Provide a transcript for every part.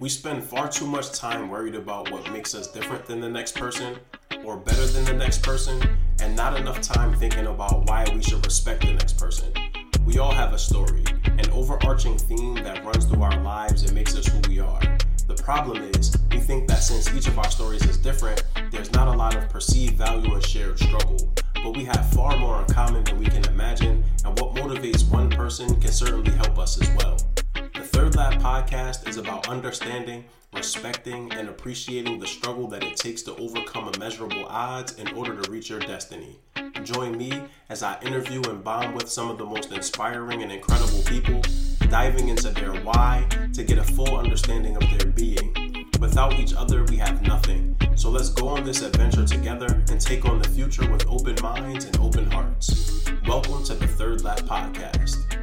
We spend far too much time worried about what makes us different than the next person or better than the next person, and not enough time thinking about why we should respect the next person. We all have a story, an overarching theme that runs through our lives and makes us who we are. The problem is, we think that since each of our stories is different, there's not a lot of perceived value and shared struggle. But we have far more in common than we can imagine, and what motivates one person can certainly help us as well. Third Lap podcast is about understanding, respecting, and appreciating the struggle that it takes to overcome immeasurable odds in order to reach your destiny. Join me as I interview and bond with some of the most inspiring and incredible people, diving into their why to get a full understanding of their being. Without each other, we have nothing. So let's go on this adventure together and take on the future with open minds and open hearts. Welcome to the Third Lap Podcast.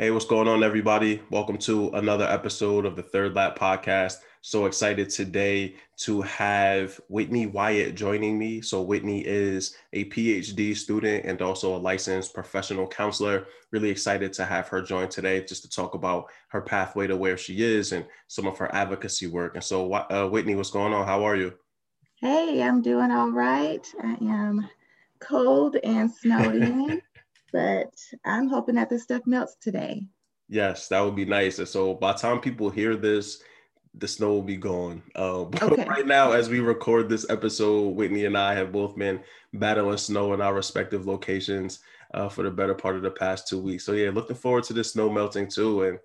Hey, what's going on, everybody? Welcome to another episode of the Third Lap Podcast. So excited today to have Whitney Wyatt joining me. So, Whitney is a PhD student and also a licensed professional counselor. Really excited to have her join today just to talk about her pathway to where she is and some of her advocacy work. And so, uh, Whitney, what's going on? How are you? Hey, I'm doing all right. I am cold and snowed in but I'm hoping that this stuff melts today. Yes, that would be nice. And so by the time people hear this, the snow will be gone. Um, okay. right now, as we record this episode, Whitney and I have both been battling snow in our respective locations uh, for the better part of the past two weeks. So yeah, looking forward to the snow melting too. And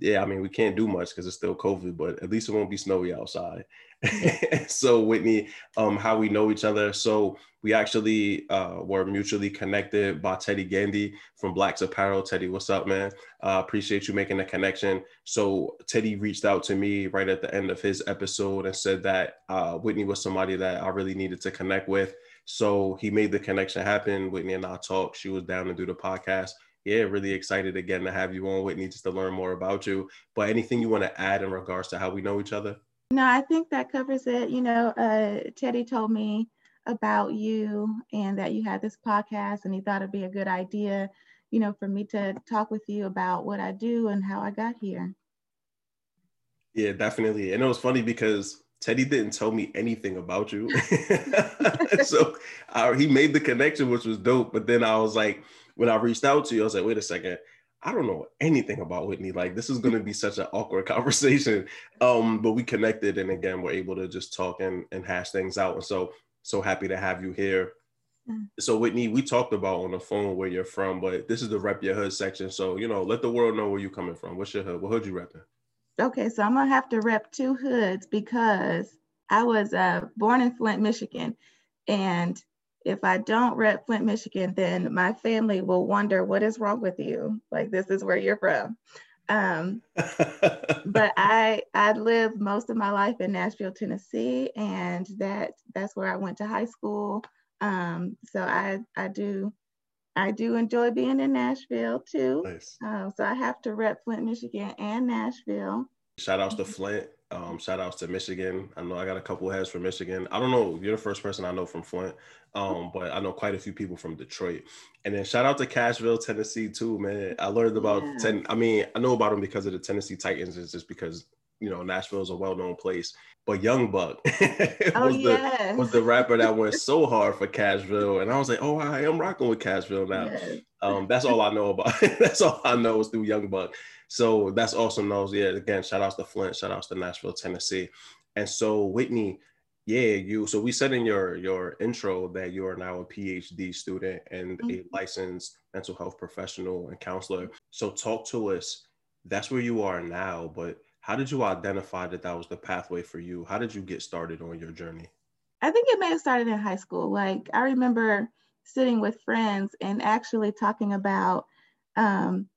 yeah, I mean, we can't do much because it's still COVID, but at least it won't be snowy outside. so Whitney, um, how we know each other. So we actually uh, were mutually connected by Teddy Gandy from Blacts Apparel. Teddy, what's up, man? Uh, appreciate you making the connection. So Teddy reached out to me right at the end of his episode and said that uh, Whitney was somebody that I really needed to connect with. So he made the connection happen. Whitney and I talked. She was down to do the podcast yeah, really excited again to have you on, Whitney, just to learn more about you. But anything you want to add in regards to how we know each other? No, I think that covers it. You know, uh, Teddy told me about you and that you had this podcast, and he thought it'd be a good idea, you know, for me to talk with you about what I do and how I got here. Yeah, definitely. And it was funny because Teddy didn't tell me anything about you. so uh, he made the connection, which was dope. But then I was like, when I reached out to you, I was like, wait a second, I don't know anything about Whitney. Like this is going to be such an awkward conversation. Um, but we connected, and again, we're able to just talk and, and hash things out. And so, so happy to have you here. Mm. So Whitney, we talked about on the phone where you're from, but this is the rep your hood section. So you know, let the world know where you're coming from. What's your hood? What hood you repping? Okay, so I'm gonna have to rep two hoods because I was uh, born in Flint, Michigan, and if I don't rep Flint, Michigan, then my family will wonder what is wrong with you. Like this is where you're from. Um, but I I lived most of my life in Nashville, Tennessee, and that that's where I went to high school. Um, so I I do I do enjoy being in Nashville too. Nice. Uh, so I have to rep Flint, Michigan, and Nashville. Shout outs to Flint. Um, shout outs to Michigan. I know I got a couple heads from Michigan. I don't know. You're the first person I know from Flint, um, but I know quite a few people from Detroit. And then shout out to Cashville, Tennessee, too, man. I learned about yeah. ten. I mean, I know about them because of the Tennessee Titans. It's just because you know Nashville is a well-known place. But Young Buck oh, was yes. the was the rapper that went so hard for Cashville, and I was like, oh, I am rocking with Cashville now. Yes. Um, that's all I know about. that's all I know is through Young Buck. So that's awesome. Those, yeah, again, shout outs to Flint, shout outs to Nashville, Tennessee. And so Whitney, yeah, you so we said in your your intro that you are now a PhD student and mm-hmm. a licensed mental health professional and counselor. So talk to us. That's where you are now, but how did you identify that that was the pathway for you? How did you get started on your journey? I think it may have started in high school. Like I remember sitting with friends and actually talking about um,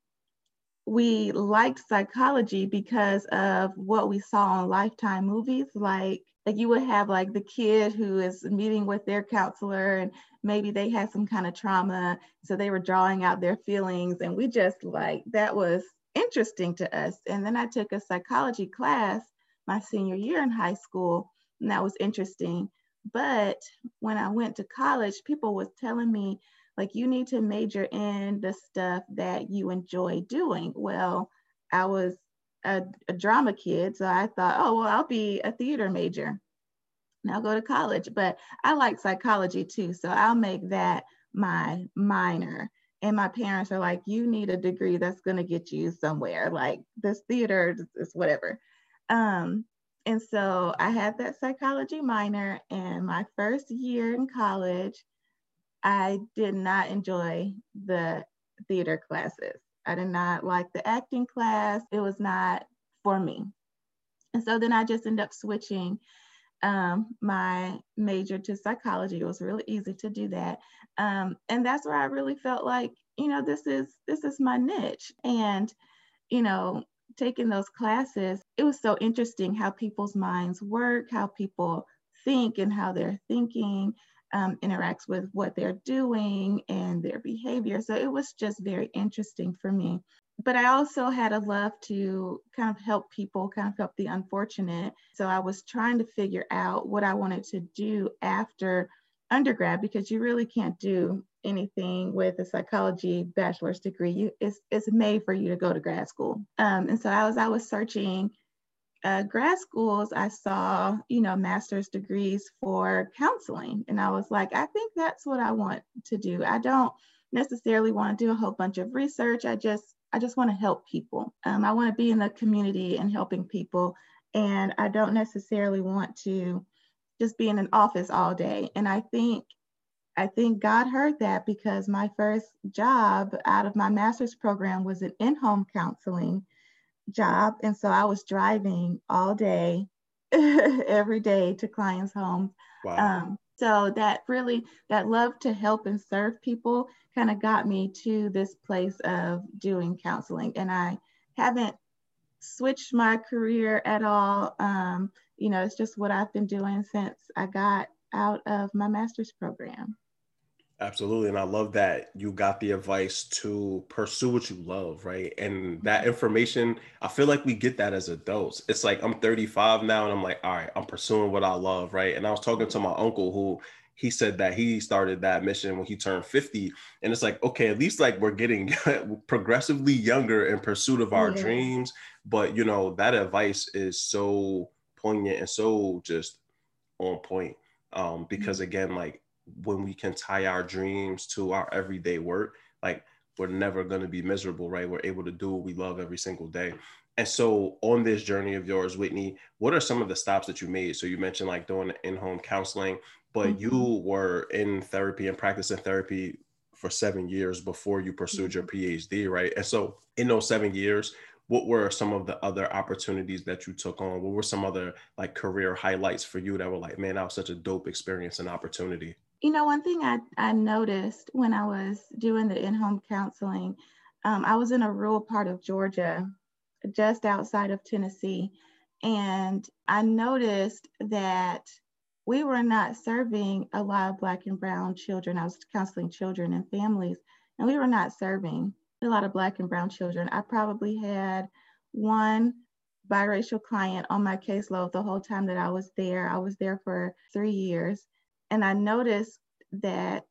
we liked psychology because of what we saw on lifetime movies. Like like you would have like the kid who is meeting with their counselor and maybe they had some kind of trauma so they were drawing out their feelings and we just like that was interesting to us. And then i took a psychology class my senior year in high school and that was interesting. But when I went to college, people was telling me like you need to major in the stuff that you enjoy doing. Well, I was a, a drama kid, so I thought, oh well, I'll be a theater major. And I'll go to college. But I like psychology too, so I'll make that my minor. And my parents are like, you need a degree that's going to get you somewhere. Like this theater is whatever. Um, and so I had that psychology minor, and my first year in college, I did not enjoy the theater classes. I did not like the acting class. It was not for me. And so then I just ended up switching um, my major to psychology. It was really easy to do that. Um, and that's where I really felt like, you know, this is this is my niche. And, you know, taking those classes, it was so interesting how people's minds work, how people think and how they're thinking um, interacts with what they're doing and their behavior. So it was just very interesting for me. But I also had a love to kind of help people, kind of help the unfortunate. So I was trying to figure out what I wanted to do after undergrad because you really can't do anything with a psychology bachelor's degree. You, it's, it's made for you to go to grad school. Um, and so as I was searching uh, grad schools, I saw, you know, master's degrees for counseling. And I was like, I think that's what I want to do. I don't necessarily want to do a whole bunch of research. I just, I just want to help people. Um, I want to be in the community and helping people. And I don't necessarily want to just be in an office all day. And I think I think God heard that because my first job out of my master's program was an in-home counseling job. And so I was driving all day, every day to clients' homes. Wow. Um, so that really, that love to help and serve people kind of got me to this place of doing counseling. And I haven't switched my career at all. Um, you know, it's just what I've been doing since I got out of my master's program. Absolutely. And I love that you got the advice to pursue what you love, right? And that mm-hmm. information, I feel like we get that as adults. It's like I'm 35 now and I'm like, all right, I'm pursuing what I love, right? And I was talking to my uncle who he said that he started that mission when he turned 50. And it's like, okay, at least like we're getting progressively younger in pursuit of our dreams. But, you know, that advice is so poignant and so just on point. Um, because mm-hmm. again, like when we can tie our dreams to our everyday work, like we're never going to be miserable, right? We're able to do what we love every single day. And so, on this journey of yours, Whitney, what are some of the stops that you made? So, you mentioned like doing in home counseling, but mm-hmm. you were in therapy and practicing therapy for seven years before you pursued your mm-hmm. PhD, right? And so, in those seven years, what were some of the other opportunities that you took on? What were some other like career highlights for you that were like, man, that was such a dope experience and opportunity? You know, one thing I, I noticed when I was doing the in home counseling, um, I was in a rural part of Georgia, just outside of Tennessee. And I noticed that we were not serving a lot of Black and Brown children. I was counseling children and families, and we were not serving a lot of Black and Brown children. I probably had one biracial client on my caseload the whole time that I was there. I was there for three years and I noticed that,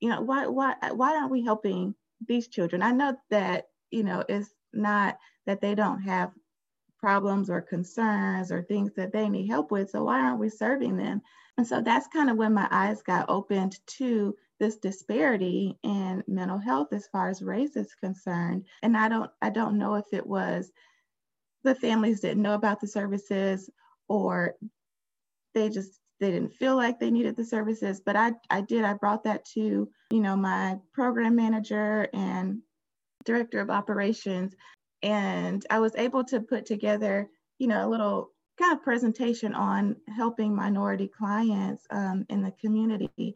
you know, why why why aren't we helping these children? I know that, you know, it's not that they don't have problems or concerns or things that they need help with. So why aren't we serving them? And so that's kind of when my eyes got opened to this disparity in mental health as far as race is concerned. And I don't I don't know if it was the families didn't know about the services or they just they didn't feel like they needed the services but i i did. I brought that to you know my program manager and director of operations and i was able to put together you know a little kind of presentation on helping minority clients um, in the community.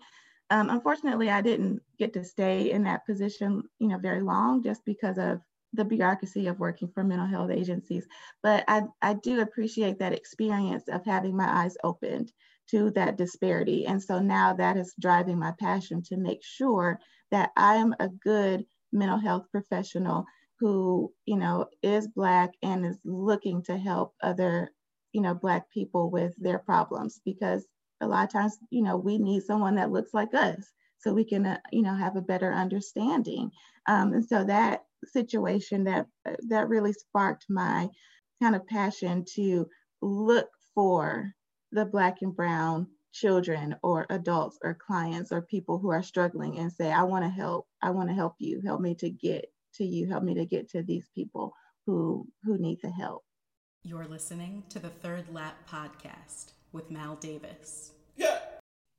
Um, unfortunately i didn't get to stay in that position you know very long just because of the bureaucracy of working for mental health agencies but i, I do appreciate that experience of having my eyes opened to that disparity. And so now that is driving my passion to make sure that I am a good mental health professional who, you know, is Black and is looking to help other, you know, Black people with their problems because a lot of times, you know, we need someone that looks like us so we can, uh, you know, have a better understanding. Um, and so that situation that that really sparked my kind of passion to look for the black and brown children or adults or clients or people who are struggling and say, I want to help. I want to help you. Help me to get to you. Help me to get to these people who who need the help. You're listening to the Third Lap podcast with Mal Davis. Yeah.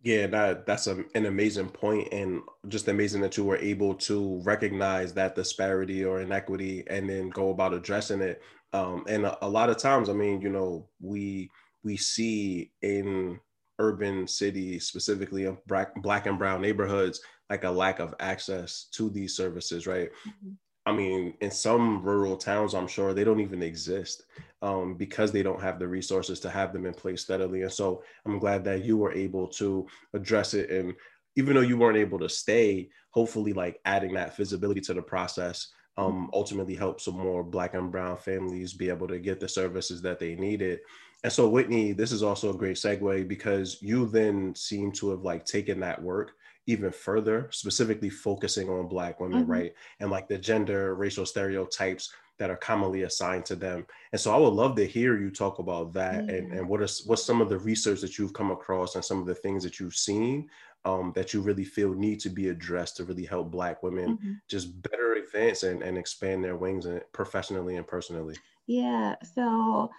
Yeah, that that's a, an amazing point, and just amazing that you were able to recognize that disparity or inequity, and then go about addressing it. Um, and a, a lot of times, I mean, you know, we we see in urban cities, specifically in black, black and brown neighborhoods, like a lack of access to these services, right? Mm-hmm. I mean, in some rural towns, I'm sure they don't even exist um, because they don't have the resources to have them in place steadily. And so I'm glad that you were able to address it. And even though you weren't able to stay, hopefully, like adding that visibility to the process um, ultimately help some more Black and Brown families be able to get the services that they needed. And so, Whitney, this is also a great segue because you then seem to have like taken that work even further, specifically focusing on Black women, mm-hmm. right? And like the gender, racial stereotypes that are commonly assigned to them. And so I would love to hear you talk about that and, and what is what's some of the research that you've come across and some of the things that you've seen um, that you really feel need to be addressed to really help Black women mm-hmm. just better advance and, and expand their wings and professionally and personally. Yeah. So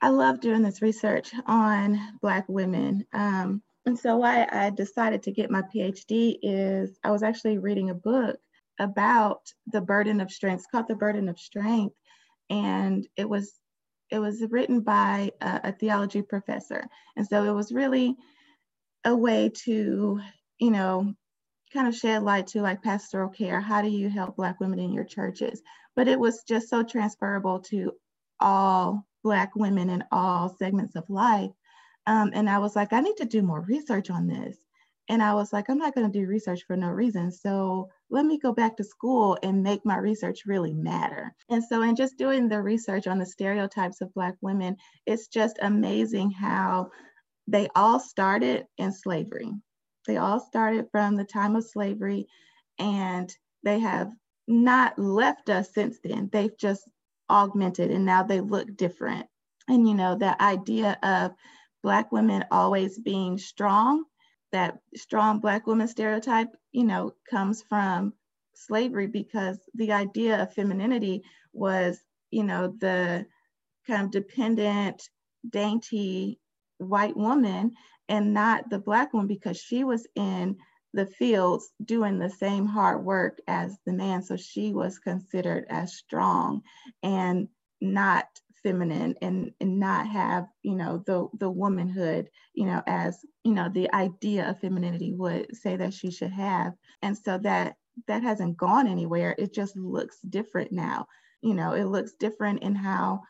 I love doing this research on Black women. Um, and so why I decided to get my PhD is I was actually reading a book about the burden of strength. It's called The Burden of Strength. And it was it was written by a, a theology professor. And so it was really a way to, you know, kind of shed light to like pastoral care. How do you help Black women in your churches? But it was just so transferable to all Black women in all segments of life um, and I was like, I need to do more research on this. And I was like, I'm not going to do research for no reason. So let me go back to school and make my research really matter. And so, in just doing the research on the stereotypes of Black women, it's just amazing how they all started in slavery. They all started from the time of slavery, and they have not left us since then. They've just augmented, and now they look different. And, you know, that idea of Black women always being strong, that strong Black woman stereotype, you know, comes from slavery because the idea of femininity was, you know, the kind of dependent, dainty white woman and not the Black one because she was in the fields doing the same hard work as the man. So she was considered as strong and not feminine and, and not have you know the the womanhood you know as you know the idea of femininity would say that she should have. And so that that hasn't gone anywhere. It just looks different now. You know it looks different in how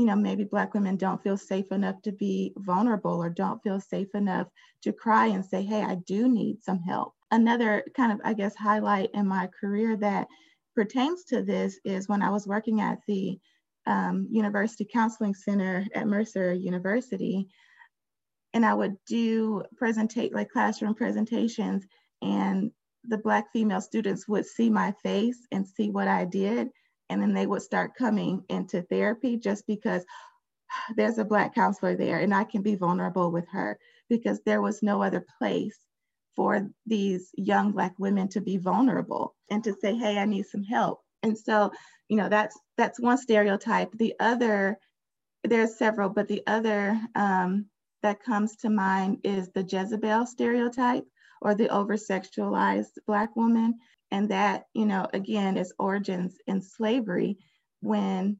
you know maybe black women don't feel safe enough to be vulnerable or don't feel safe enough to cry and say hey i do need some help another kind of i guess highlight in my career that pertains to this is when i was working at the um, University Counseling Center at Mercer University. And I would do presentate like classroom presentations and the black female students would see my face and see what I did. And then they would start coming into therapy just because there's a black counselor there and I can be vulnerable with her because there was no other place for these young black women to be vulnerable and to say, hey, I need some help. And so, you know, that's that's one stereotype. The other, there's several, but the other um, that comes to mind is the Jezebel stereotype or the over-sexualized Black woman. And that, you know, again, is origins in slavery when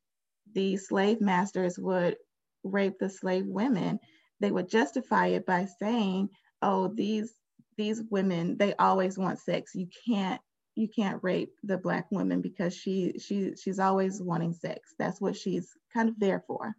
the slave masters would rape the slave women. They would justify it by saying, oh, these these women, they always want sex. You can't you can't rape the black woman because she she she's always wanting sex that's what she's kind of there for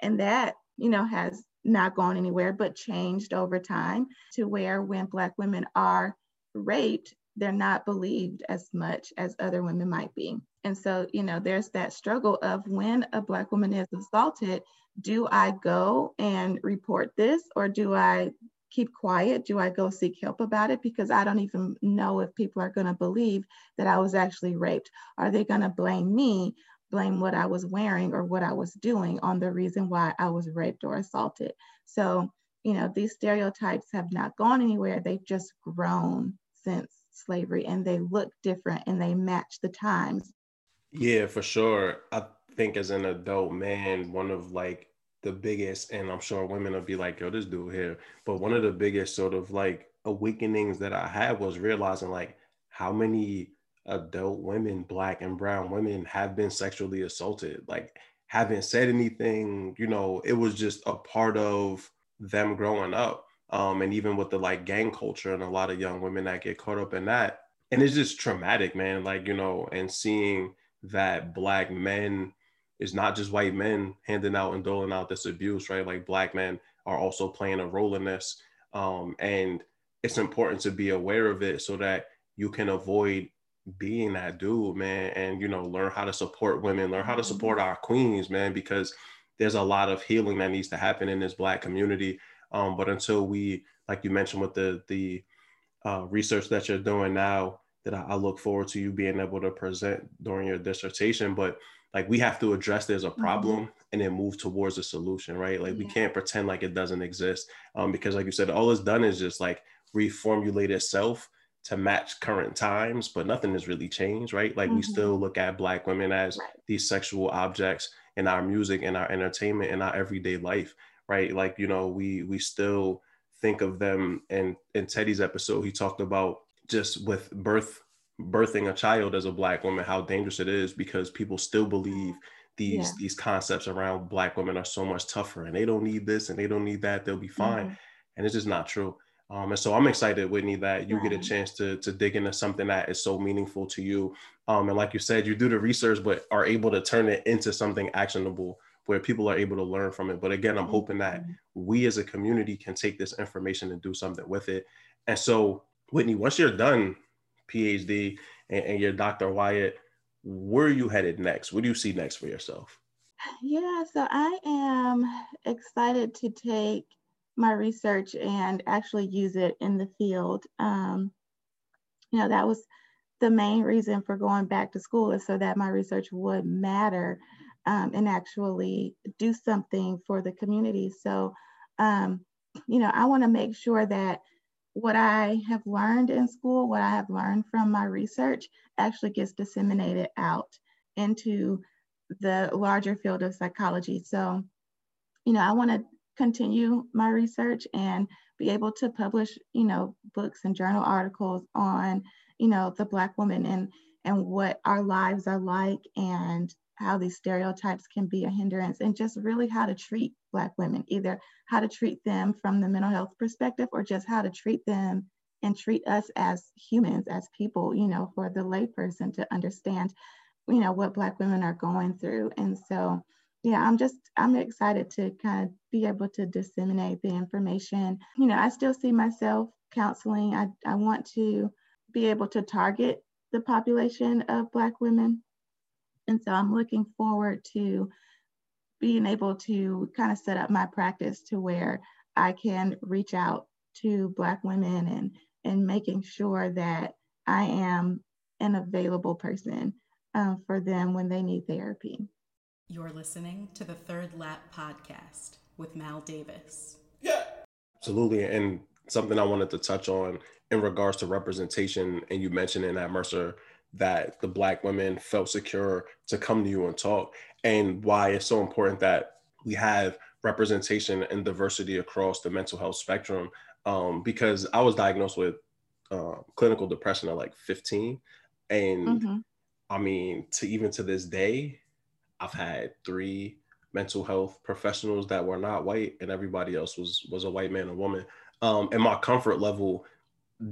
and that you know has not gone anywhere but changed over time to where when black women are raped they're not believed as much as other women might be and so you know there's that struggle of when a black woman is assaulted do I go and report this or do I keep quiet? Do I go seek help about it? Because I don't even know if people are going to believe that I was actually raped. Are they going to blame me, blame what I was wearing or what I was doing on the reason why I was raped or assaulted? So, you know, these stereotypes have not gone anywhere. They've just grown since slavery and they look different and they match the times. Yeah, for sure. I think as an adult man, one of like the biggest, and I'm sure women will be like, yo, this dude here. But one of the biggest sort of like awakenings that I had was realizing like how many adult women, black and brown women, have been sexually assaulted. Like, haven't said anything, you know, it was just a part of them growing up. Um, and even with the like gang culture and a lot of young women that get caught up in that. And it's just traumatic, man. Like, you know, and seeing that black men is not just white men handing out and doling out this abuse, right? Like black men are also playing a role in this. Um, and it's important to be aware of it so that you can avoid being that dude, man, and you know, learn how to support women, learn how to support our queens, man, because there's a lot of healing that needs to happen in this black community. Um, but until we, like you mentioned with the the uh, research that you're doing now, that I, I look forward to you being able to present during your dissertation. But like we have to address there's a mm-hmm. problem mm-hmm. and then move towards a solution right like yeah. we can't pretend like it doesn't exist um, because like you said all it's done is just like reformulate itself to match current times but nothing has really changed right like mm-hmm. we still look at black women as these sexual objects in our music in our entertainment in our everyday life right? Like you know we we still think of them and in teddy's episode he talked about just with birth birthing a child as a black woman how dangerous it is because people still believe these yeah. these concepts around black women are so much tougher and they don't need this and they don't need that they'll be fine. Mm-hmm. and it's just not true. Um, and so i'm excited whitney that you get a chance to to dig into something that is so meaningful to you. Um, and like you said you do the research but are able to turn it into something actionable where people are able to learn from it but again i'm mm-hmm. hoping that we as a community can take this information and do something with it and so whitney once you're done PhD and, and you're Dr. Wyatt, where are you headed next? What do you see next for yourself? Yeah, so I am excited to take my research and actually use it in the field. Um, you know, that was the main reason for going back to school is so that my research would matter um, and actually do something for the community. So, um, you know, I want to make sure that what I have learned in school, what I have learned from my research, actually gets disseminated out into the larger field of psychology. So, you know, I want to continue my research and be able to publish, you know, books and journal articles on, you know, the Black woman and and what our lives are like and how these stereotypes can be a hindrance and just really how to treat Black women, either how to treat them from the mental health perspective or just how to treat them and treat us as humans, as people, you know, for the layperson to understand, you know, what Black women are going through. And so, yeah, I'm just, I'm excited to kind of be able to disseminate the information. You know, I still see myself counseling. I, I want to be able to target the population of Black women and so I'm looking forward to being able to kind of set up my practice to where I can reach out to Black women and, and making sure that I am an available person uh, for them when they need therapy. You're listening to the Third Lap podcast with Mal Davis. Yeah. Absolutely. And something I wanted to touch on in regards to representation, and you mentioned in that Mercer that the black women felt secure to come to you and talk and why it's so important that we have representation and diversity across the mental health spectrum um, because i was diagnosed with uh, clinical depression at like 15 and mm-hmm. i mean to even to this day i've had three mental health professionals that were not white and everybody else was was a white man or woman um, and my comfort level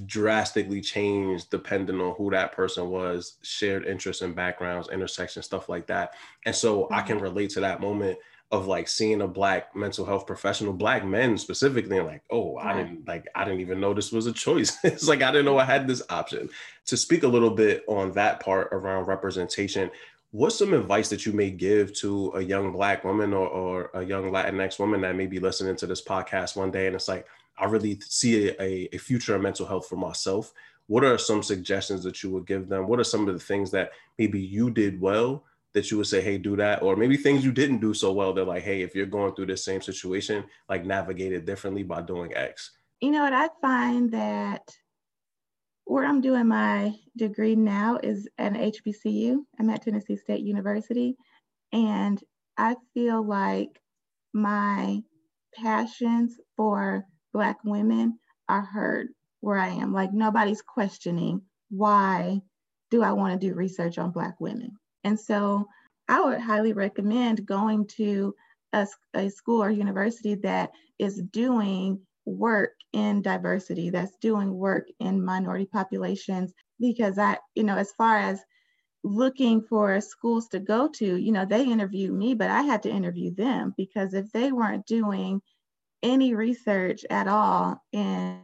drastically changed depending on who that person was, shared interests and backgrounds, intersections, stuff like that. And so mm-hmm. I can relate to that moment of like seeing a black mental health professional, black men specifically, and like, oh, I didn't like, I didn't even know this was a choice. it's like I didn't know I had this option. To speak a little bit on that part around representation, what's some advice that you may give to a young black woman or, or a young Latinx woman that may be listening to this podcast one day and it's like, I really see a, a future of mental health for myself. What are some suggestions that you would give them? What are some of the things that maybe you did well that you would say, hey, do that? Or maybe things you didn't do so well. They're like, hey, if you're going through the same situation, like navigate it differently by doing X. You know what? I find that where I'm doing my degree now is at HBCU. I'm at Tennessee State University. And I feel like my passions for Black women are heard where I am. Like nobody's questioning why do I want to do research on Black women. And so I would highly recommend going to a, a school or university that is doing work in diversity, that's doing work in minority populations. Because I, you know, as far as looking for schools to go to, you know, they interviewed me, but I had to interview them because if they weren't doing any research at all in,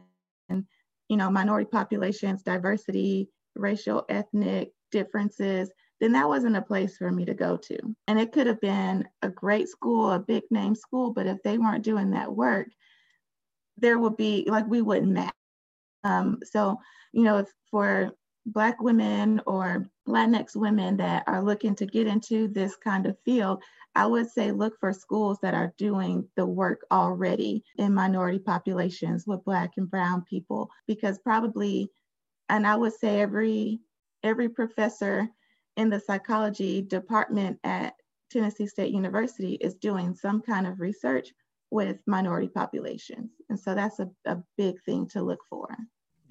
you know, minority populations, diversity, racial, ethnic differences, then that wasn't a place for me to go to. And it could have been a great school, a big name school, but if they weren't doing that work, there would be like we wouldn't match. Um, so, you know, if for Black women or Latinx women that are looking to get into this kind of field, I would say look for schools that are doing the work already in minority populations with Black and Brown people, because probably, and I would say every every professor in the psychology department at Tennessee State University is doing some kind of research with minority populations. And so that's a, a big thing to look for.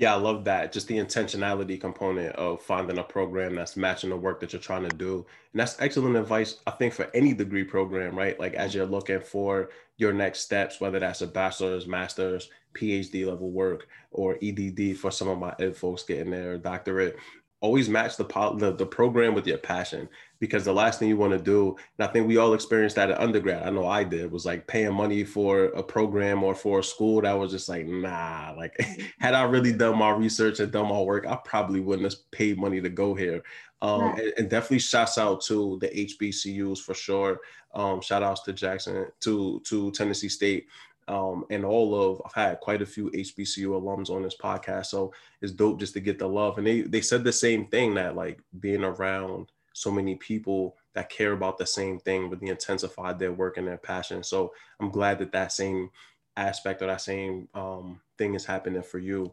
Yeah, I love that. Just the intentionality component of finding a program that's matching the work that you're trying to do. And that's excellent advice, I think, for any degree program, right? Like as you're looking for your next steps, whether that's a bachelor's, master's, PhD level work, or EDD for some of my ed folks getting their doctorate always match the, the the program with your passion because the last thing you want to do and i think we all experienced that at undergrad i know i did was like paying money for a program or for a school that was just like nah like had i really done my research and done my work i probably wouldn't have paid money to go here. Um, right. and, and, definitely shouts out to the hbcus for sure. Um, shout outs to jackson to to tennessee state um, and all of I've had quite a few HBCU alums on this podcast, so it's dope just to get the love. And they they said the same thing that like being around so many people that care about the same thing, but they intensified their work and their passion. So I'm glad that that same aspect or that same um, thing is happening for you.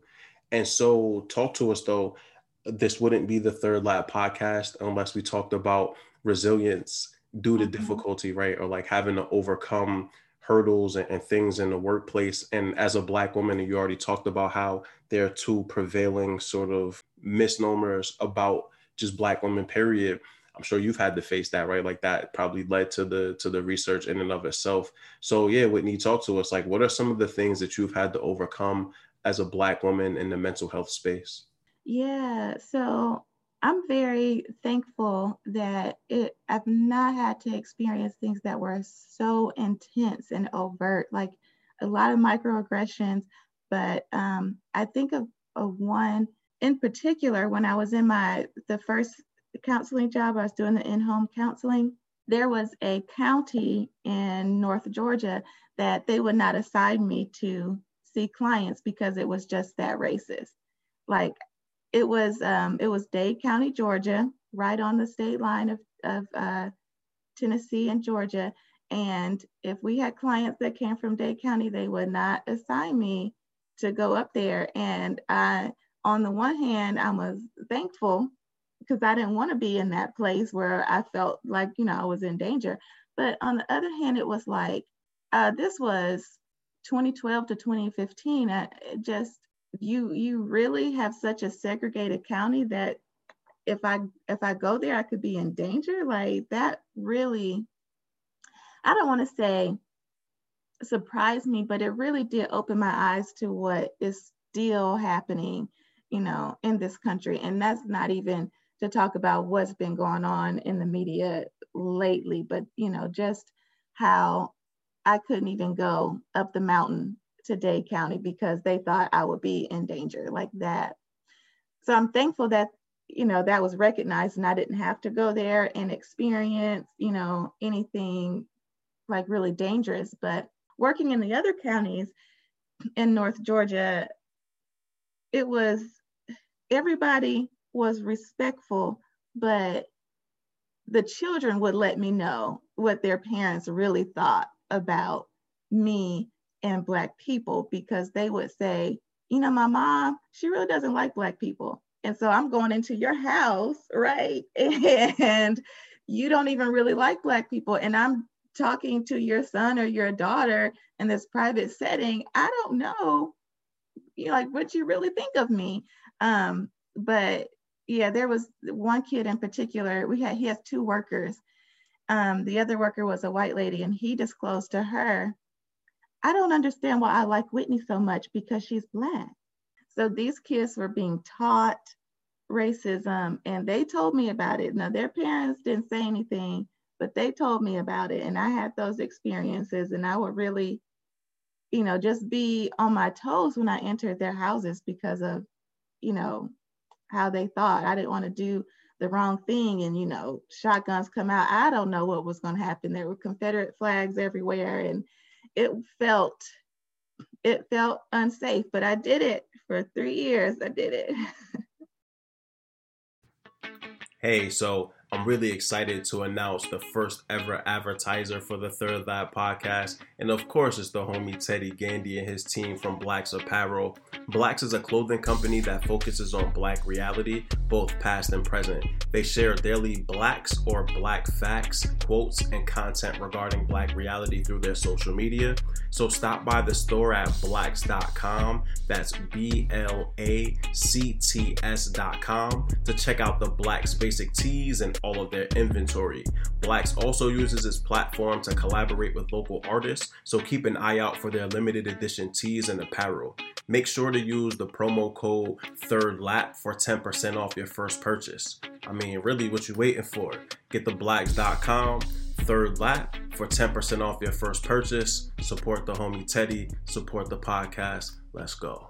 And so, talk to us though. This wouldn't be the third lap podcast unless we talked about resilience due to mm-hmm. difficulty, right? Or like having to overcome hurdles and, and, things in the workplace. And as a Black woman, you already talked about how there are two prevailing sort of misnomers about just Black women, period. I'm sure you've had to face that, right? Like that probably led to the to the research in and of itself. So yeah, Whitney, talk to us. Like, what are some of the things that you've had to overcome as a Black woman in the mental health space? Yeah. So I'm very thankful that it, I've not had to experience things that were so intense and overt, like a lot of microaggressions. But um, I think of, of one in particular when I was in my the first counseling job, I was doing the in-home counseling. There was a county in North Georgia that they would not assign me to see clients because it was just that racist. Like it was um, it was Dade County, Georgia, right on the state line of, of uh, Tennessee and Georgia. And if we had clients that came from Dade County, they would not assign me to go up there. And I, on the one hand, I was thankful because I didn't want to be in that place where I felt like, you know, I was in danger. But on the other hand, it was like, uh, this was 2012 to 2015. I, just you you really have such a segregated county that if I if I go there, I could be in danger. Like that really, I don't want to say surprised me, but it really did open my eyes to what is still happening, you know, in this country. And that's not even to talk about what's been going on in the media lately, but you know, just how I couldn't even go up the mountain to Dade County because they thought I would be in danger like that. So I'm thankful that you know, that was recognized and I didn't have to go there and experience, you know, anything like really dangerous. But working in the other counties in North Georgia, it was everybody was respectful, but the children would let me know what their parents really thought about me and Black people because they would say, you know, my mom, she really doesn't like Black people. And so I'm going into your house, right? And you don't even really like Black people. And I'm talking to your son or your daughter in this private setting. I don't know, you know, like what you really think of me. Um, but yeah, there was one kid in particular. We had he has two workers. Um, the other worker was a white lady, and he disclosed to her, "I don't understand why I like Whitney so much because she's black." So these kids were being taught racism, and they told me about it. Now their parents didn't say anything, but they told me about it, and I had those experiences, and I would really, you know, just be on my toes when I entered their houses because of, you know, how they thought. I didn't want to do the wrong thing and, you know, shotguns come out. I don't know what was going to happen. There were Confederate flags everywhere and it felt it felt unsafe, but I did it for 3 years. I did it. hey, so I'm really excited to announce the first ever advertiser for the Third Lap podcast. And of course, it's the homie Teddy Gandy and his team from Blacts Apparel. Blacts is a clothing company that focuses on black reality, both past and present. They share daily blacts or black facts, quotes, and content regarding black reality through their social media. So stop by the store at blacts.com. That's B L A C T S.com to check out the Blacts basic tees and all of their inventory. Blacts also uses its platform to collaborate with local artists, so keep an eye out for their limited edition tees and apparel. Make sure to use the promo code Third Lap for 10% off your first purchase. I mean, really, what you waiting for? Get the blacts.com third lap for 10% off your first purchase. Support the homie Teddy, support the podcast. Let's go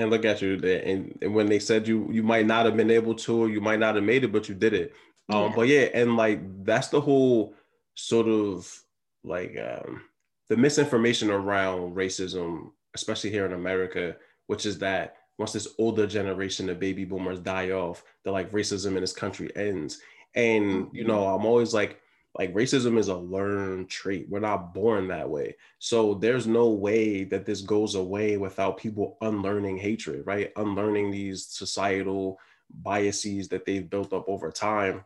and look at you there. And, and when they said you you might not have been able to, or you might not have made it, but you did it. Um, yeah. But yeah, and like that's the whole sort of like um, the misinformation around racism, especially here in America, which is that once this older generation of baby boomers die off, the like racism in this country ends. And you know, I'm always like, like racism is a learned trait. We're not born that way. So there's no way that this goes away without people unlearning hatred, right? Unlearning these societal biases that they've built up over time.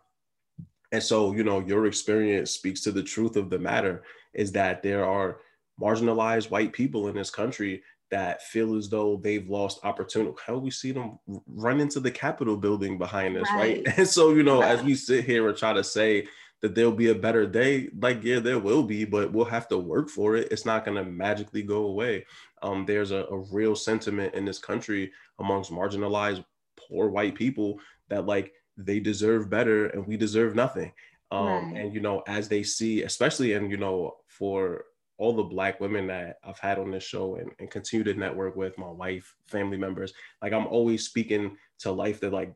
And so, you know, your experience speaks to the truth of the matter is that there are marginalized white people in this country that feel as though they've lost opportunity. How we see them run into the Capitol building behind us, right? right? And so, you know, right. as we sit here and try to say, that there'll be a better day like yeah there will be but we'll have to work for it it's not going to magically go away um, there's a, a real sentiment in this country amongst marginalized poor white people that like they deserve better and we deserve nothing um, right. and you know as they see especially and you know for all the black women that I've had on this show and, and continue to network with my wife, family members, like I'm always speaking to life that like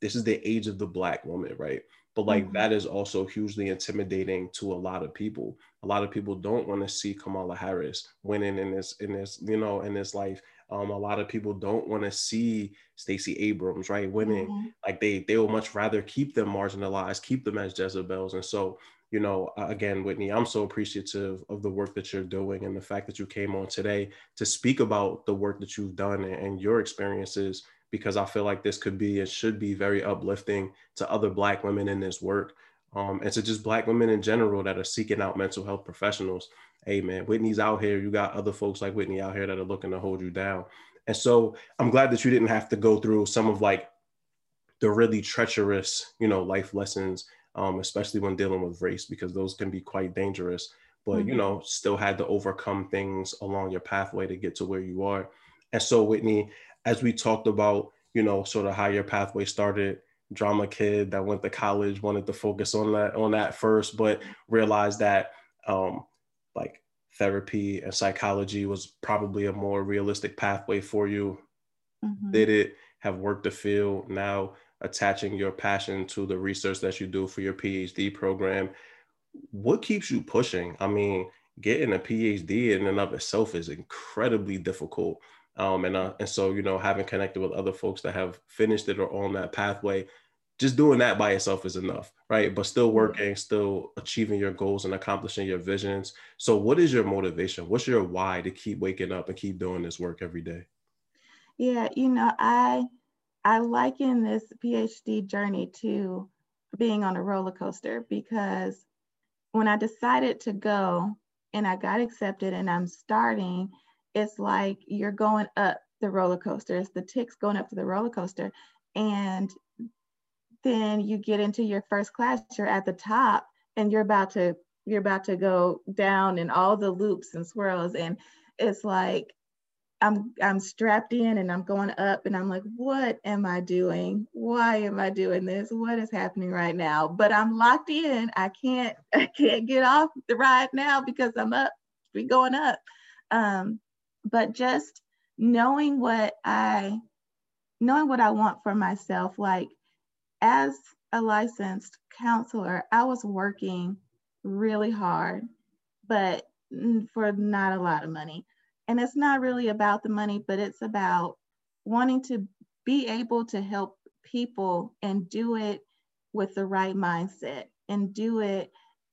this is the age of the black woman, right? But like mm-hmm. that is also hugely intimidating to a lot of people a lot of people don't want to see kamala harris winning in this in this you know in this life um, a lot of people don't want to see Stacey Abrams, right, winning. Mm-hmm. Like they they will much rather keep them marginalized, keep them as Jezebels. And so, you know, again, Whitney, I'm so appreciative of the work that you're doing and the fact that you came on today to speak about the work that you've done and, and your experiences because I feel like this could be and should be very uplifting to other Black women in this work um, and to just Black women in general that are seeking out mental health professionals. Hey, man, Whitney's out here. You got other folks like Whitney out here that are looking to hold you down. And so I'm glad that you didn't have to go through some of like the really treacherous, you know, life lessons, um, especially when dealing with race, because those can be quite dangerous. But mm-hmm. you know, still had to overcome things along your pathway to get to where you are. And so, Whitney, as we talked about, you know, sort of how your pathway started, drama kid that went to college, wanted to focus on that on that first, but realized that um, like therapy and psychology was probably a more realistic pathway for you. Mm-hmm. Did it, have worked the field, now attaching your passion to the research that you do for your PhD program. What keeps you pushing? I mean, getting a PhD in and of itself is incredibly difficult. Um, and uh, and so you know, having connected with other folks that have finished it or on that pathway, just doing that by itself is enough, right? But still working, still achieving your goals and accomplishing your visions. So, what is your motivation? What's your why to keep waking up and keep doing this work every day? Yeah, you know, I I liken this PhD journey to being on a roller coaster because when I decided to go and I got accepted and I'm starting, it's like you're going up the roller coaster. It's the ticks going up to the roller coaster. And then you get into your first class, you're at the top and you're about to you're about to go down in all the loops and swirls. And it's like I'm I'm strapped in and I'm going up and I'm like, what am I doing? Why am I doing this? What is happening right now? But I'm locked in. I can't I can't get off the ride now because I'm up. We going up. Um, but just knowing what I knowing what I want for myself, like as a licensed counselor, I was working really hard, but for not a lot of money. And it's not really about the money, but it's about wanting to be able to help people and do it with the right mindset and do it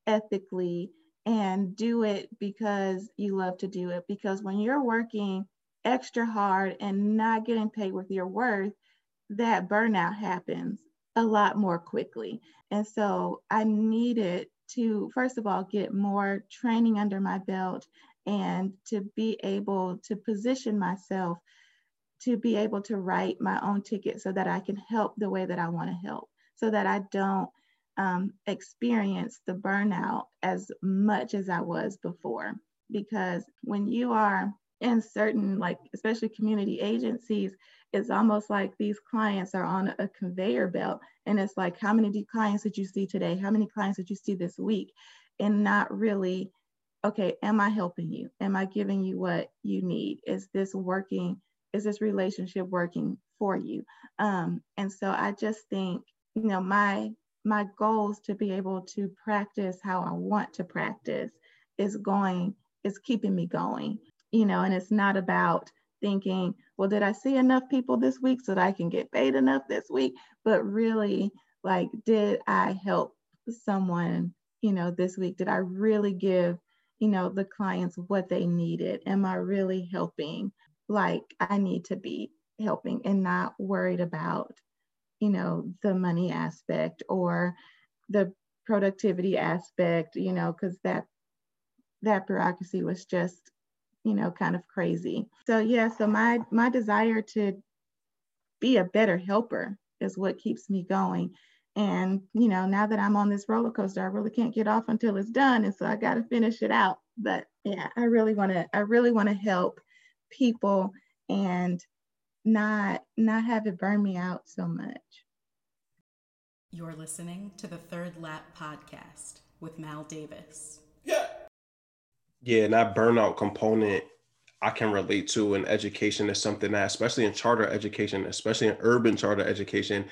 ethically and do it because you love to do it. Because when you're working extra hard and not getting paid with your worth, that burnout happens a lot more quickly. And so I needed to, first of all, get more training under my belt and to be able to position myself to be able to write my own ticket so that I can help the way that I want to help, so that I don't um, experience the burnout as much as I was before. Because when you are in certain, like especially community agencies, it's almost like these clients are on a conveyor belt. And it's like, how many clients did you see today? How many clients did you see this week? And not really okay, am I helping you? Am I giving you what you need? Is this working? Is this relationship working for you? Um, and so I just think, you know, my my goals to be able to practice how I want to practice is going, is keeping me going, you know, and it's not about thinking, well, did I see enough people this week so that I can get paid enough this week? But really, like, did I help someone, you know, this week? Did I really give you know, the clients what they needed. Am I really helping like I need to be helping and not worried about, you know, the money aspect or the productivity aspect, you know, because that that bureaucracy was just, you know, kind of crazy. So yeah, so my my desire to be a better helper is what keeps me going and, you know, now that I'm on this roller coaster, I really can't get off until it's done. And so I got to finish it out. But yeah, I really want to, I really want to help people and not, not have it burn me out so much. You're listening to the Third Lap podcast with Mal Davis. Yeah. Yeah, and that burnout component I can relate to in education is something that, especially in charter education, especially in urban charter education,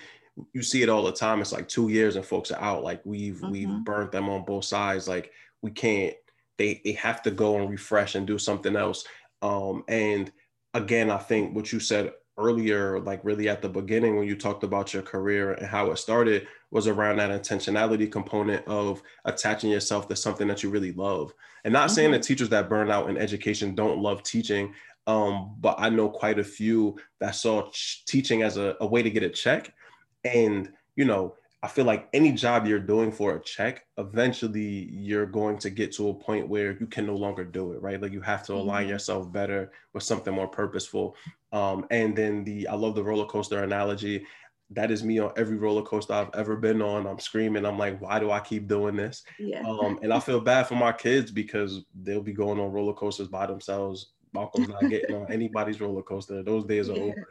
you see it all the time. It's like two years and folks are out. Like we've mm-hmm. we've burnt them on both sides. Like we can't. They they have to go and refresh and do something else. Um, and again, I think what you said earlier, like really at the beginning when you talked about your career and how it started, was around that intentionality component of attaching yourself to something that you really love. And not mm-hmm. saying that teachers that burn out in education don't love teaching, um, but I know quite a few that saw ch- teaching as a, a way to get a check and, you know, I feel like any job you're doing for a check, eventually you're going to get to a point where you can no longer do it, right? Like you have to align mm-hmm. yourself better with something more purposeful. Um, and then the, I love the roller coaster analogy. That is me on every roller coaster I've ever been on. I'm screaming. I'm like, why do I keep doing this? Yeah. Um, and I feel bad for my kids because they'll be going on roller coasters by themselves Malcolm's not getting on anybody's roller coaster. Those days are yeah. over.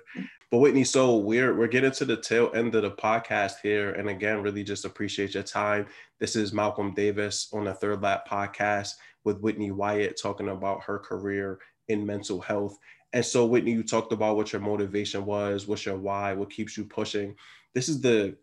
But Whitney, so we're we're getting to the tail end of the podcast here, and again, really just appreciate your time. This is Malcolm Davis on the Third Lap podcast with Whitney Wyatt talking about her career in mental health. And so, Whitney, you talked about what your motivation was, what's your why, what keeps you pushing. This is the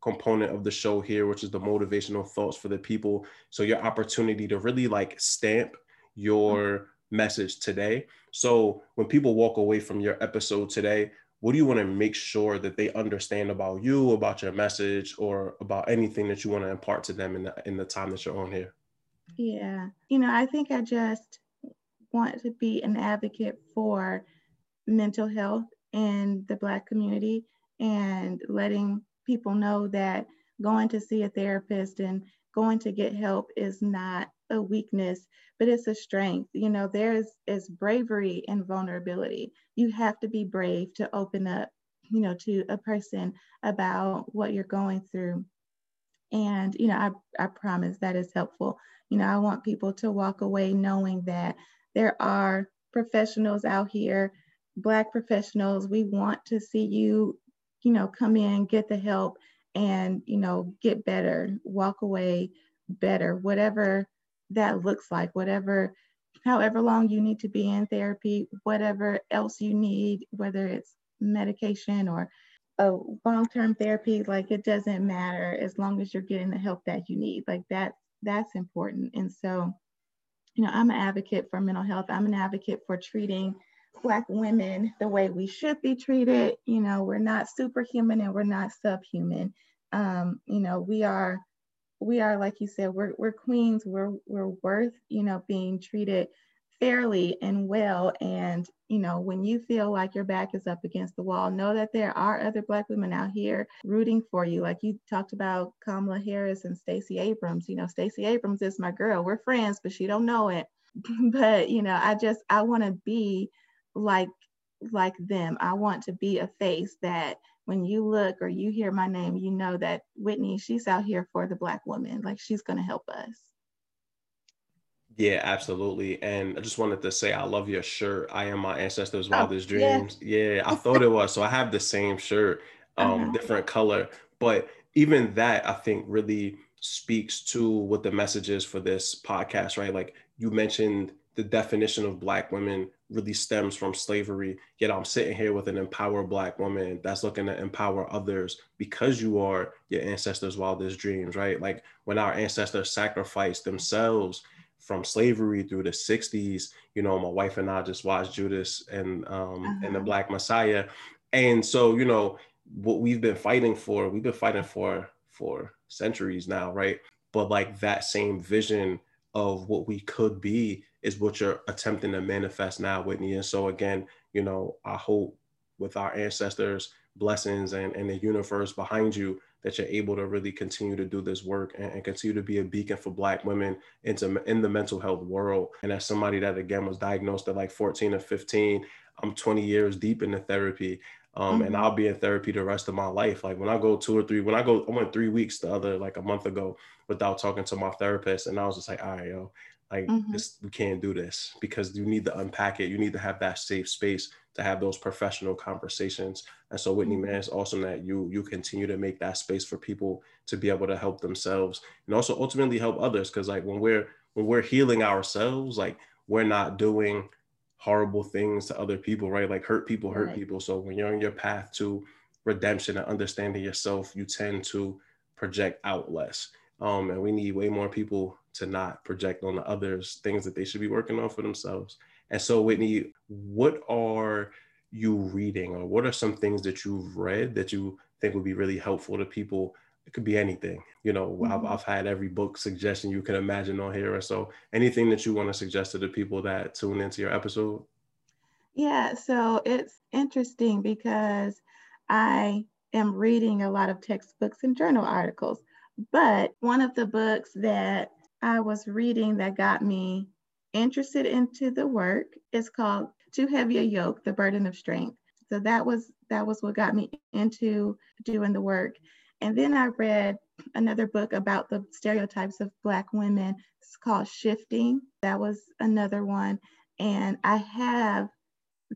component of the show here, which is the motivational thoughts for the people. So, your opportunity to really like stamp your mm-hmm. message today. So, when people walk away from your episode today, what do you want to make sure that they understand about you, about your message, or about anything that you want to impart to them in the in the time that you're on here? Yeah, you know, I think I just want to be an advocate for mental health in the Black community and letting people know that going to see a therapist and going to get help is not a weakness, but it's a strength. You know, there's is bravery and vulnerability. You have to be brave to open up, you know, to a person about what you're going through. And, you know, I, I promise that is helpful. You know, I want people to walk away knowing that there are professionals out here, Black professionals. We want to see you, you know, come in, get the help, and, you know, get better, walk away better, whatever that looks like, whatever, however long you need to be in therapy, whatever else you need, whether it's medication or a long-term therapy, like it doesn't matter as long as you're getting the help that you need. Like that, that's important. And so, you know, I'm an advocate for mental health. I'm an advocate for treating Black women the way we should be treated. You know, we're not superhuman and we're not subhuman. Um, you know, we are we are like you said we're, we're queens we're we're worth you know being treated fairly and well and you know when you feel like your back is up against the wall know that there are other black women out here rooting for you. Like you talked about kamala harris and stacey abrams. You know stacey abrams is my girl. We're friends but she don't know it. But you know i just i want to be like like them. I want to be a face that when you look or you hear my name, you know that Whitney, she's out here for the Black woman. Like she's going to help us. Yeah, absolutely. And I just wanted to say, I love your shirt. I am my ancestors' oh, wildest dreams. Yeah. yeah, I thought it was. So I have the same shirt, um, uh-huh. different color. But even that, I think, really speaks to what the message is for this podcast, right? Like you mentioned the definition of Black women really stems from slavery. Yet I'm sitting here with an empowered Black woman that's looking to empower others because you are your ancestors' wildest dreams, right? Like when our ancestors sacrificed themselves from slavery through the 60s, you know, my wife and I just watched Judas and um uh-huh. and the uh-huh. Black Messiah. And so, you know, what we've been fighting for, we've been fighting for for centuries now, right? But like that same vision of what we could be is what you're attempting to manifest now, Whitney. And so again, you know, I hope with our ancestors' blessings and, and the universe behind you that you're able to really continue to do this work and, and, continue to be a beacon for black women into in the mental health world. And as somebody that again was diagnosed at like 14 or 15, I'm 20 years deep into therapy. Um, mm-hmm. and I'll be in therapy the rest of my life. Like when I go two or three, when I go, I went three weeks the other like a month ago without talking to my therapist, and I was just like, all right, yo, like mm-hmm. this we can't do this because you need to unpack it you need to have that safe space to have those professional conversations. And so whitney man it's awesome that you you continue to make that space for people to be able to help themselves and also ultimately help others. Because like when we're when we're healing ourselves like we're not doing horrible things to other people right? Like hurt people hurt right. people. So when you're on your path to redemption and understanding yourself you tend to project out less. Um, and we need way more people to not project on the others things that they should be working on for themselves. And so, Whitney, what are you reading, or what are some things that you've read that you think would be really helpful to people? It could be anything. You know, mm-hmm. I've, I've had every book suggestion you can imagine on here. And so, anything that you want to suggest to the people that tune into your episode? Yeah, so it's interesting because I am reading a lot of textbooks and journal articles. But one of the books that I was reading that got me interested into the work is called Too Heavy a Yoke, The Burden of Strength. So that was that was what got me into doing the work. And then I read another book about the stereotypes of Black women. It's called Shifting. That was another one. And I have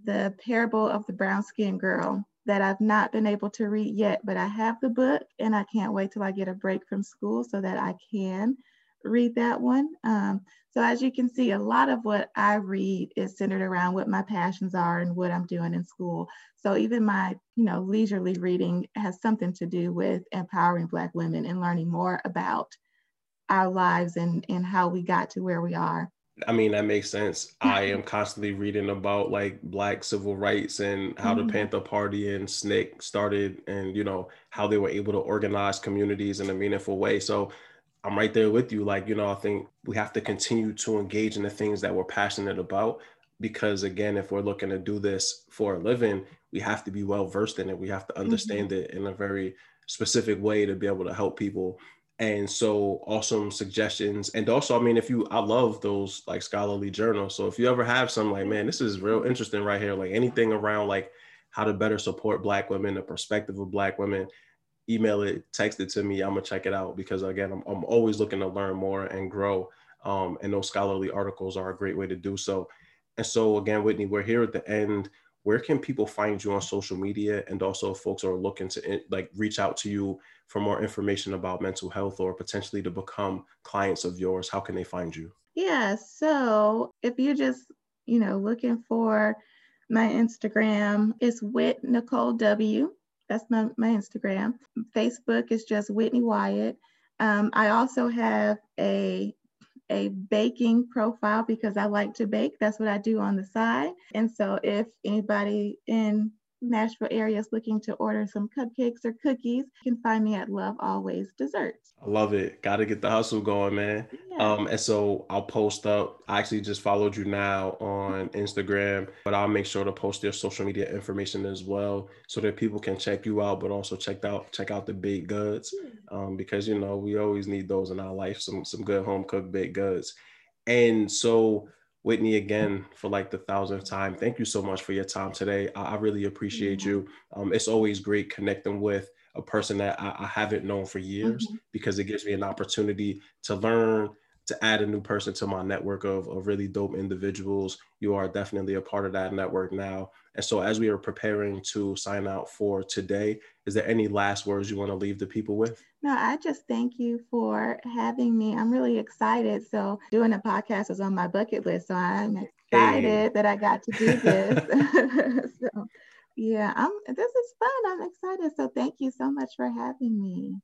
the Parable of the Brown Skin Girl that I've not been able to read yet, but I have the book and I can't wait till I get a break from school so that I can read that one. Um, So as you can see, a lot of what I read is centered around what my passions are and what I'm doing in school. So even my, you know, leisurely reading has something to do with empowering Black women and learning more about our lives and, and how we got to where we are. I mean, that makes sense. I am constantly reading about like black civil rights and how mm-hmm. the Panther Party and SNCC started and, you know, how they were able to organize communities in a meaningful way. So I'm right there with you. Like, you know, I think we have to continue to engage in the things that we're passionate about because, again, if we're looking to do this for a living, we have to be well versed in it. We have to mm-hmm. understand mm-hmm. it in a very specific way to be able to help people. And so, awesome suggestions. And also, I mean, if you, I love those like scholarly journals. So, if you ever have some, like, man, this is real interesting right here, like anything around like how to better support Black women, the perspective of Black women, email it, text it to me. I'm gonna check it out because again, I'm, I'm always looking to learn more and grow. Um, and those scholarly articles are a great way to do so. And so again, Whitney, we're here at the end. Where can people find you on social media? And also, folks are looking to like reach out to you for more information about mental health or potentially to become clients of yours. How can they find you? Yeah. So if you're just you know looking for my Instagram, it's Whit Nicole W that's my, my Instagram. Facebook is just Whitney Wyatt. Um, I also have a a baking profile because I like to bake. That's what I do on the side. And so if anybody in Nashville area is looking to order some cupcakes or cookies, you can find me at Love Always Desserts. I love it. Got to get the hustle going, man. Yeah. Um, and so I'll post up. I actually just followed you now on Instagram, but I'll make sure to post your social media information as well, so that people can check you out, but also check out check out the baked goods, um, because you know we always need those in our life. Some some good home cooked baked goods, and so Whitney, again, for like the thousandth time, thank you so much for your time today. I, I really appreciate mm-hmm. you. Um, it's always great connecting with a person that I, I haven't known for years mm-hmm. because it gives me an opportunity to learn, to add a new person to my network of, of really dope individuals. You are definitely a part of that network now. And so, as we are preparing to sign out for today, is there any last words you want to leave the people with? No, I just thank you for having me. I'm really excited. So, doing a podcast is on my bucket list. So, I'm excited hey. that I got to do this. so, yeah, I'm, this is fun. I'm excited. So, thank you so much for having me.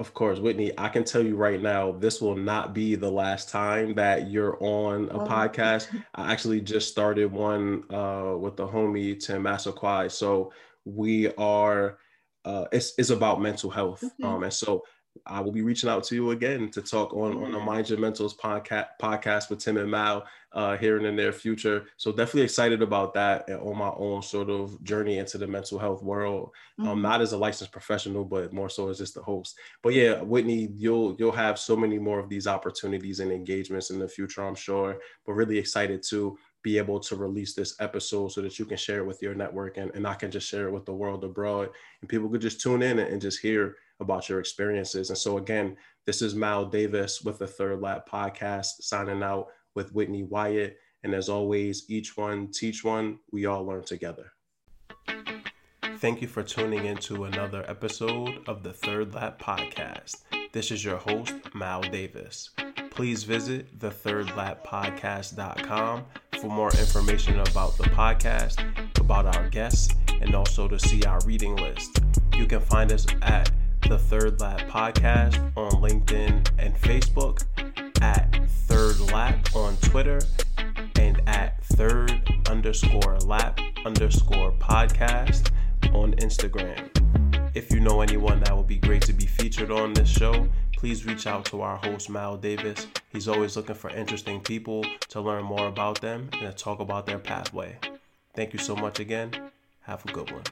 Of course, Whitney, I can tell you right now, this will not be the last time that you're on a oh. podcast. I actually just started one uh, with the homie Tim Massaquoi. So we are, uh, it's, it's about mental health. Okay. Um, and so I will be reaching out to you again to talk on, on the Mind Your Mentals podcast, podcast with Tim and Mal uh, here in the near future. So definitely excited about that and on my own sort of journey into the mental health world. Mm-hmm. Um, not as a licensed professional, but more so as just the host. But yeah, Whitney, you'll you'll have so many more of these opportunities and engagements in the future, I'm sure. But really excited to be able to release this episode so that you can share it with your network and, and I can just share it with the world abroad and people could just tune in and, and just hear about your experiences. And so, again, this is Mal Davis with the Third Lap podcast, signing out with Whitney Wyatt. And as always, each one teach one, we all learn together. Thank you for tuning into another episode of the Third Lap podcast. This is your host, Mal Davis. Please visit thethirdlappodcast.com for more information about the podcast, about our guests, and also to see our reading list. You can find us at the Third Lap Podcast on LinkedIn and Facebook, at Third Lap on Twitter, and at Third underscore Lap underscore Podcast on Instagram. If you know anyone that would be great to be featured on this show, please reach out to our host, Mal Davis. He's always looking for interesting people to learn more about them and to talk about their pathway. Thank you so much again. Have a good one.